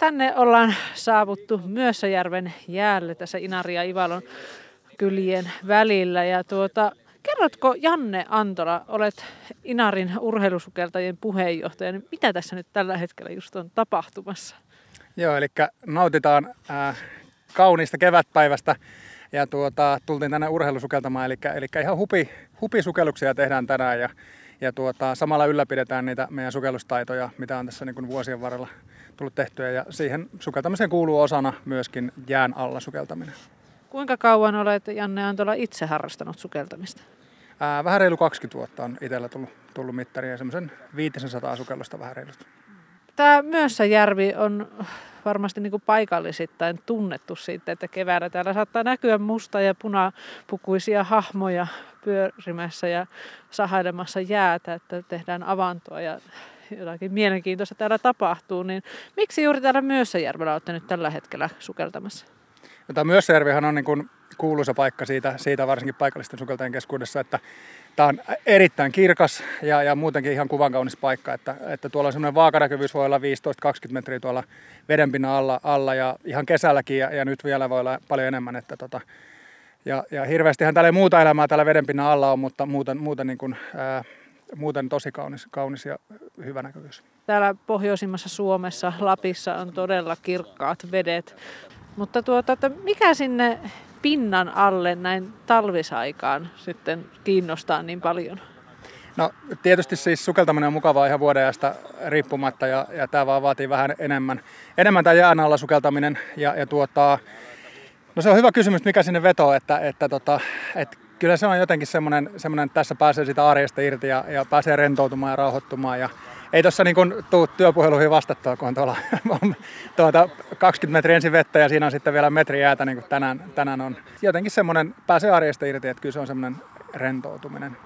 tänne ollaan saavuttu Myössäjärven jäälle tässä Inari ja Ivalon kylien välillä. Ja tuota, kerrotko Janne Antola, olet Inarin urheilusukeltajien puheenjohtaja, niin mitä tässä nyt tällä hetkellä just on tapahtumassa? Joo, eli nautitaan äh, kauniista kevätpäivästä ja tuota, tultiin tänne urheilusukeltamaan, eli, eli ihan hupi, hupisukelluksia tehdään tänään ja, ja tuota, samalla ylläpidetään niitä meidän sukellustaitoja, mitä on tässä niin kuin vuosien varrella tullut tehtyä ja siihen sukeltamiseen kuuluu osana myöskin jään alla sukeltaminen. Kuinka kauan olet Janne Antola itse harrastanut sukeltamista? Ää, vähän reilu 20 vuotta on itsellä tullut, tullut mittari ja semmoisen 500 sukellusta vähän reilusti. Tämä Myössäjärvi on varmasti niin kuin paikallisittain tunnettu siitä, että keväällä täällä saattaa näkyä musta- ja punapukuisia hahmoja pyörimässä ja sahailemassa jäätä, että tehdään avantoa ja jotakin mielenkiintoista täällä tapahtuu. Niin miksi juuri täällä Myössäjärvellä olette nyt tällä hetkellä sukeltamassa? Tämä Myössäjärvihan on niin kuin kuuluisa paikka siitä, siitä varsinkin paikallisten sukeltajien keskuudessa, että tämä on erittäin kirkas ja, ja muutenkin ihan kuvan kaunis paikka, että, että tuolla on semmoinen vaakanäkyvyys voi olla 15-20 metriä tuolla vedenpinnan alla, alla ja ihan kesälläkin ja, ja nyt vielä voi olla paljon enemmän, että tota, ja, ja hirveästihän täällä ei muuta elämää täällä vedenpinnan alla on, mutta muuten, muuten, niin kuin, ää, muuten tosi kaunis, kaunis ja hyvä näkyvyys. Täällä pohjoisimmassa Suomessa, Lapissa on todella kirkkaat vedet. Mutta tuota, että mikä sinne pinnan alle näin talvisaikaan sitten kiinnostaa niin paljon? No tietysti siis sukeltaminen on mukavaa ihan vuodenajasta riippumatta ja, ja tämä vaan vaatii vähän enemmän, enemmän tämä jään alla sukeltaminen ja, ja tuota, no se on hyvä kysymys, mikä sinne vetoo, että, että, tota, että kyllä se on jotenkin semmoinen, semmoinen että tässä pääsee sitä arjesta irti ja, ja pääsee rentoutumaan ja rauhoittumaan ja ei tuossa niin tuu työpuheluihin vastattua, kun on tuolla tuota, 20 metriä ensin vettä ja siinä on sitten vielä metri jäätä, niin kuin tänään, tänään on. Jotenkin semmoinen, pääsee arjesta irti, että kyllä se on semmoinen rentoutuminen.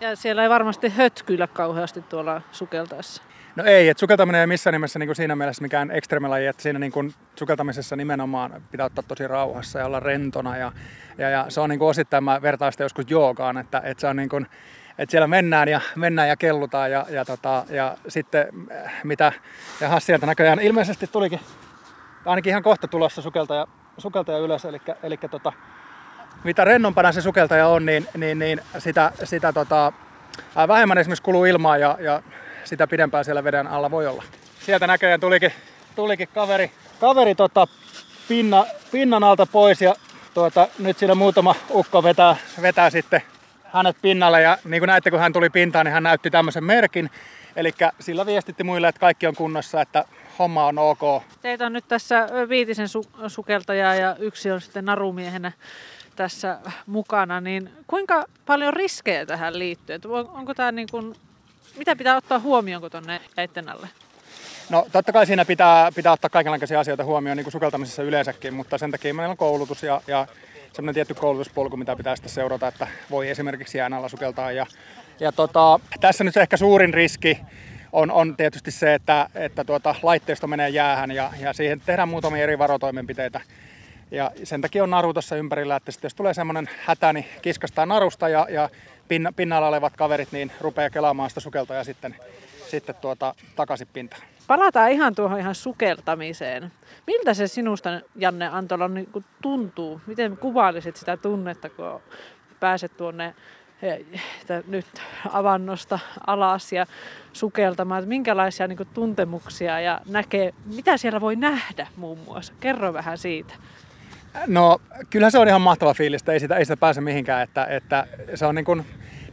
Ja siellä ei varmasti hötkyillä kauheasti tuolla sukeltaessa. No ei, että sukeltaminen ei missään nimessä niin kuin siinä mielessä mikään ekstremilaji, että siinä niin kuin sukeltamisessa nimenomaan pitää ottaa tosi rauhassa ja olla rentona. Ja, ja, ja se on niin kuin osittain, mä vertaan sitä joskus joogaan, että, että se on niin kuin, että siellä mennään ja, mennään ja kellutaan ja, ja, tota, ja sitten äh, mitä, ja sieltä näköjään ilmeisesti tulikin ainakin ihan kohta tulossa sukeltaja, sukeltaja ylös, eli, eli tota, mitä rennompana se sukeltaja on, niin, niin, niin sitä, sitä tota, vähemmän esimerkiksi kuluu ilmaa ja, ja sitä pidempään siellä veden alla voi olla. Sieltä näköjään tulikin, tulikin kaveri, kaveri tota, pinna, pinnan alta pois ja tuota, nyt siinä muutama ukko vetää, vetää sitten hänet pinnalle ja niin kuin näette kun hän tuli pintaan, niin hän näytti tämmöisen merkin. Eli sillä viestitti muille, että kaikki on kunnossa, että homma on ok. Teitä on nyt tässä viitisen su- sukeltajaa ja yksi on sitten narumiehenä tässä mukana, niin kuinka paljon riskejä tähän liittyy? Onko tämä niin kuin, mitä pitää ottaa huomioon, kun tuonne jäitten alle? No totta kai siinä pitää, pitää ottaa kaikenlaisia asioita huomioon niin kuin sukeltamisessa yleensäkin, mutta sen takia meillä on koulutus ja, ja semmoinen tietty koulutuspolku, mitä pitää sitten seurata, että voi esimerkiksi jään alla sukeltaa. Ja, ja tota, tässä nyt ehkä suurin riski on, on tietysti se, että, että tuota, laitteisto menee jäähän ja, ja siihen tehdään muutamia eri varotoimenpiteitä. Ja sen takia on naru tuossa ympärillä, että jos tulee semmoinen hätä, niin kiskastaa narusta ja, ja pinna, pinnalla olevat kaverit niin rupeaa kelaamaan sitä sukeltaa ja sitten, sitten tuota, takaisin pintaan. Palataan ihan tuohon ihan sukeltamiseen. Miltä se sinusta, Janne Antola, niin tuntuu? Miten kuvailisit sitä tunnetta, kun pääset tuonne nyt avannosta alas ja sukeltamaan, että minkälaisia niin kuin, tuntemuksia ja näkee, mitä siellä voi nähdä muun muassa. Kerro vähän siitä. No kyllä se on ihan mahtava fiilis, ei sitä, ei sitä pääse mihinkään, että, että se on niin kuin,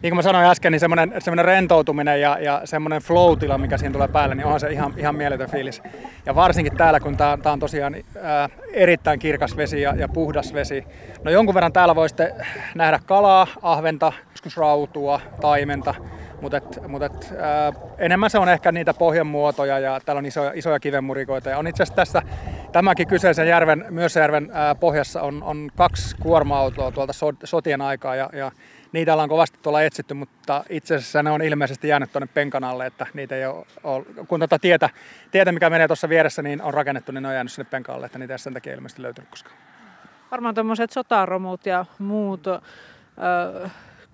niin kuin mä sanoin äsken, niin semmoinen, semmoinen rentoutuminen ja, ja semmoinen flow mikä siinä tulee päälle, niin onhan se ihan, ihan mieletön fiilis. Ja varsinkin täällä, kun tämä on tosiaan ää, erittäin kirkas vesi ja, ja puhdas vesi. No jonkun verran täällä voi sitten nähdä kalaa, ahventa, joskus rautua, taimenta, mutta et, mut et, ää, enemmän se on ehkä niitä pohjanmuotoja ja täällä on isoja, isoja kivenmurikoita. Ja on itse asiassa tässä tämäkin kyseisen järven, Myösjärven ää, pohjassa on, on kaksi kuorma-autoa tuolta sotien aikaa ja, ja niitä ollaan kovasti tuolla etsitty, mutta itse asiassa ne on ilmeisesti jäänyt tuonne penkan alle, että niitä ei ole, kun tuota tietä, tietä, mikä menee tuossa vieressä, niin on rakennettu, niin ne on jäänyt sinne penkan alle, että niitä ei sen takia ilmeisesti löytynyt koskaan. Varmaan tuommoiset sotaromut ja muut ö,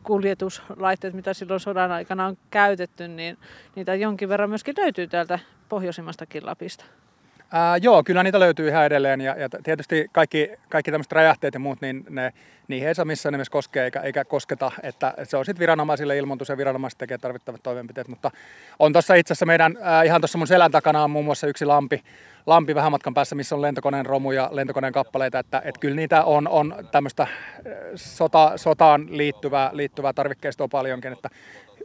kuljetuslaitteet, mitä silloin sodan aikana on käytetty, niin niitä jonkin verran myöskin löytyy täältä pohjoisimmastakin Lapista. Ää, joo, kyllä niitä löytyy ihan edelleen ja, ja tietysti kaikki, kaikki tämmöiset räjähteet ja muut, niin ne, niihin ei saa missään nimessä koskea eikä, eikä kosketa, että se on sitten viranomaisille ilmoitus ja viranomaiset tekee tarvittavat toimenpiteet, mutta on tuossa itse asiassa meidän, ää, ihan tuossa mun selän takana on muun muassa yksi lampi, lampi vähän matkan päässä, missä on lentokoneen romu ja lentokoneen kappaleita, että, että kyllä niitä on, on tämmöistä sota, sotaan liittyvää, liittyvää tarvikkeistoa paljonkin, että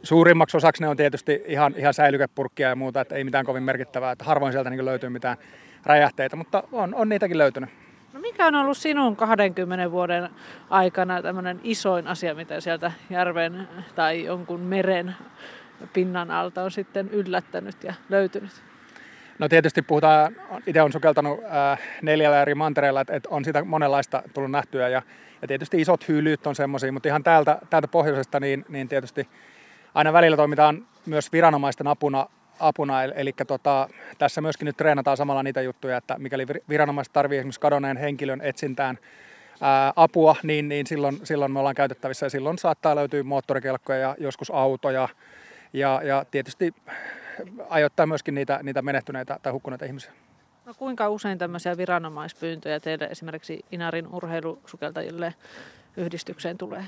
suurimmaksi osaksi ne on tietysti ihan, ihan säilykepurkkia ja muuta, että ei mitään kovin merkittävää, että harvoin sieltä niin löytyy mitään räjähteitä, mutta on, on niitäkin löytynyt. No mikä on ollut sinun 20 vuoden aikana tämmöinen isoin asia, mitä sieltä järven tai jonkun meren pinnan alta on sitten yllättänyt ja löytynyt? No tietysti puhutaan, itse on sukeltanut äh, neljällä eri mantereilla, että, että on sitä monenlaista tullut nähtyä ja, ja tietysti isot hyylyt on semmoisia, mutta ihan täältä, täältä pohjoisesta niin, niin tietysti aina välillä toimitaan myös viranomaisten apuna, apuna eli, tota, tässä myöskin nyt treenataan samalla niitä juttuja, että mikäli viranomaiset tarvitsee esimerkiksi kadonneen henkilön etsintään ää, apua, niin, niin silloin, silloin me ollaan käytettävissä ja silloin saattaa löytyä moottorikelkkoja ja joskus autoja ja, ja tietysti ajoittaa myöskin niitä, niitä menehtyneitä tai hukkuneita ihmisiä. No kuinka usein tämmöisiä viranomaispyyntöjä teille esimerkiksi Inarin urheilusukeltajille yhdistykseen tulee?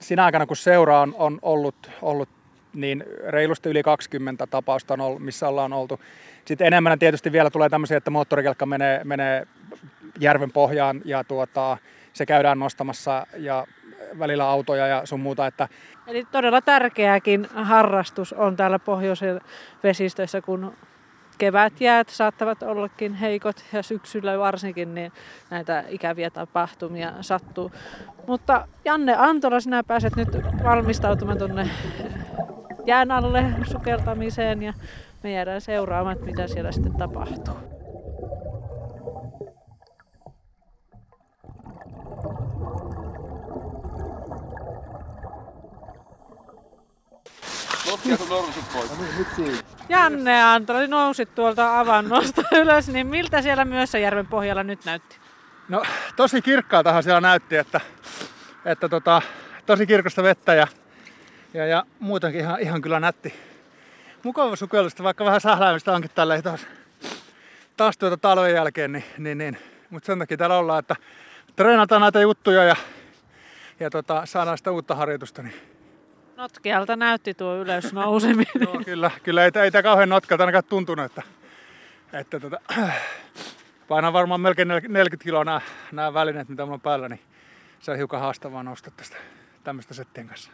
Sinä aikana, kun seura on, on ollut, ollut niin reilusti yli 20 tapausta, on ollut, missä ollaan oltu. Sitten enemmän tietysti vielä tulee tämmöisiä, että moottorikelkka menee, menee järven pohjaan ja tuota, se käydään nostamassa ja välillä autoja ja sun muuta. Että... Eli todella tärkeäkin harrastus on täällä pohjoisen vesistöissä, kun kevätjäät saattavat ollakin heikot ja syksyllä varsinkin niin näitä ikäviä tapahtumia sattuu. Mutta Janne Antola, sinä pääset nyt valmistautumaan tuonne jään alle sukeltamiseen ja me jäädään seuraamaan, mitä siellä sitten tapahtuu. No niin, Janne Antoli nousit tuolta avannosta ylös, niin miltä siellä Myössäjärven pohjalla nyt näytti? No tosi kirkkaaltahan siellä näytti, että, että tota, tosi kirkasta vettä ja, ja, ja muutenkin ihan, ihan kyllä nätti. Mukava sukellusta, vaikka vähän sähläämistä onkin tällä taas, taas tuota talven jälkeen, niin, niin, niin. mutta sen takia täällä ollaan, että treenataan näitä juttuja ja, ja tota, saadaan sitä uutta harjoitusta, niin Notkealta näytti tuo ylös nouseminen. Joo, kyllä, kyllä ei, ei tämä kauhean notkealta ainakaan tuntunut, että, että tota, painaa varmaan melkein 40 kiloa nämä, nämä välineet, mitä mulla on päällä, niin se on hiukan haastavaa nousta tästä tämmöistä settien kanssa.